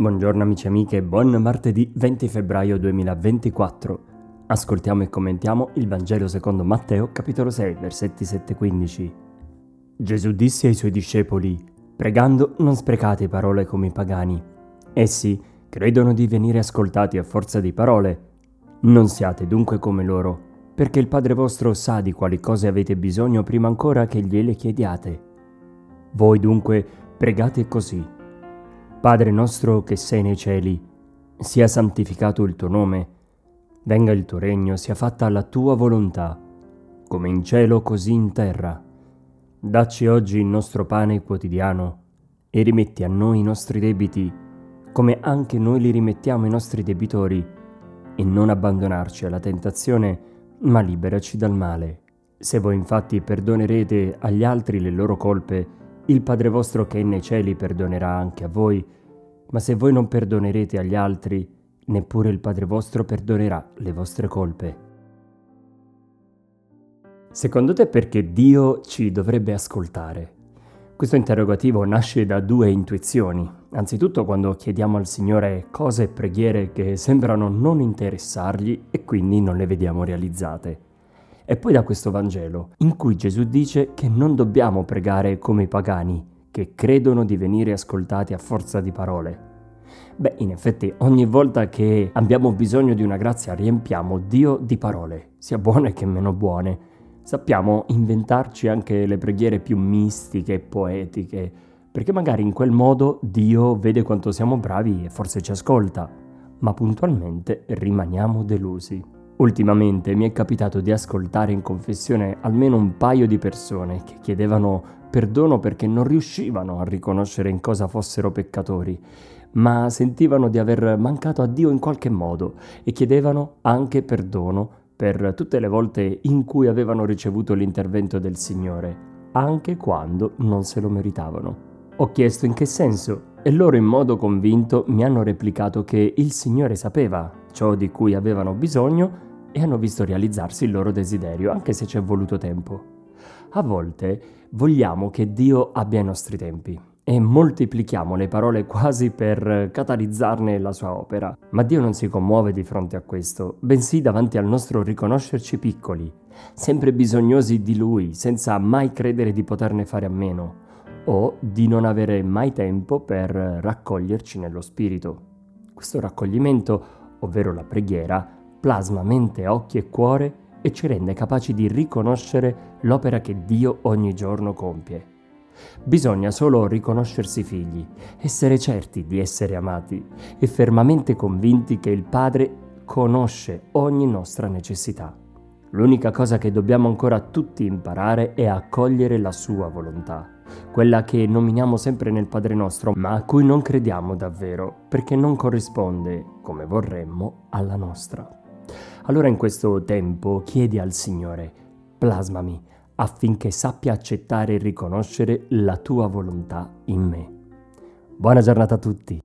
Buongiorno amici e amiche, buon martedì 20 febbraio 2024. Ascoltiamo e commentiamo il Vangelo secondo Matteo, capitolo 6, versetti 7-15. Gesù disse ai suoi discepoli, pregando non sprecate parole come i pagani. Essi credono di venire ascoltati a forza di parole. Non siate dunque come loro, perché il Padre vostro sa di quali cose avete bisogno prima ancora che gliele chiediate. Voi dunque pregate così. Padre nostro che sei nei cieli, sia santificato il tuo nome, venga il tuo regno, sia fatta la tua volontà, come in cielo così in terra. Dacci oggi il nostro pane quotidiano e rimetti a noi i nostri debiti, come anche noi li rimettiamo ai nostri debitori, e non abbandonarci alla tentazione, ma liberaci dal male. Se voi infatti perdonerete agli altri le loro colpe, il Padre vostro che è nei cieli perdonerà anche a voi, ma se voi non perdonerete agli altri, neppure il Padre vostro perdonerà le vostre colpe. Secondo te perché Dio ci dovrebbe ascoltare? Questo interrogativo nasce da due intuizioni. Anzitutto quando chiediamo al Signore cose e preghiere che sembrano non interessargli e quindi non le vediamo realizzate. E poi da questo Vangelo, in cui Gesù dice che non dobbiamo pregare come i pagani, che credono di venire ascoltati a forza di parole. Beh, in effetti, ogni volta che abbiamo bisogno di una grazia riempiamo Dio di parole, sia buone che meno buone. Sappiamo inventarci anche le preghiere più mistiche e poetiche, perché magari in quel modo Dio vede quanto siamo bravi e forse ci ascolta, ma puntualmente rimaniamo delusi. Ultimamente mi è capitato di ascoltare in confessione almeno un paio di persone che chiedevano perdono perché non riuscivano a riconoscere in cosa fossero peccatori, ma sentivano di aver mancato a Dio in qualche modo e chiedevano anche perdono per tutte le volte in cui avevano ricevuto l'intervento del Signore, anche quando non se lo meritavano. Ho chiesto in che senso e loro in modo convinto mi hanno replicato che il Signore sapeva ciò di cui avevano bisogno e hanno visto realizzarsi il loro desiderio, anche se ci è voluto tempo. A volte vogliamo che Dio abbia i nostri tempi e moltiplichiamo le parole quasi per catalizzarne la sua opera. Ma Dio non si commuove di fronte a questo, bensì davanti al nostro riconoscerci piccoli, sempre bisognosi di Lui, senza mai credere di poterne fare a meno, o di non avere mai tempo per raccoglierci nello Spirito. Questo raccoglimento, ovvero la preghiera, plasma mente, occhi e cuore e ci rende capaci di riconoscere l'opera che Dio ogni giorno compie. Bisogna solo riconoscersi figli, essere certi di essere amati e fermamente convinti che il Padre conosce ogni nostra necessità. L'unica cosa che dobbiamo ancora tutti imparare è accogliere la sua volontà, quella che nominiamo sempre nel Padre nostro, ma a cui non crediamo davvero, perché non corrisponde, come vorremmo, alla nostra. Allora in questo tempo chiedi al Signore, plasmami affinché sappia accettare e riconoscere la tua volontà in me. Buona giornata a tutti!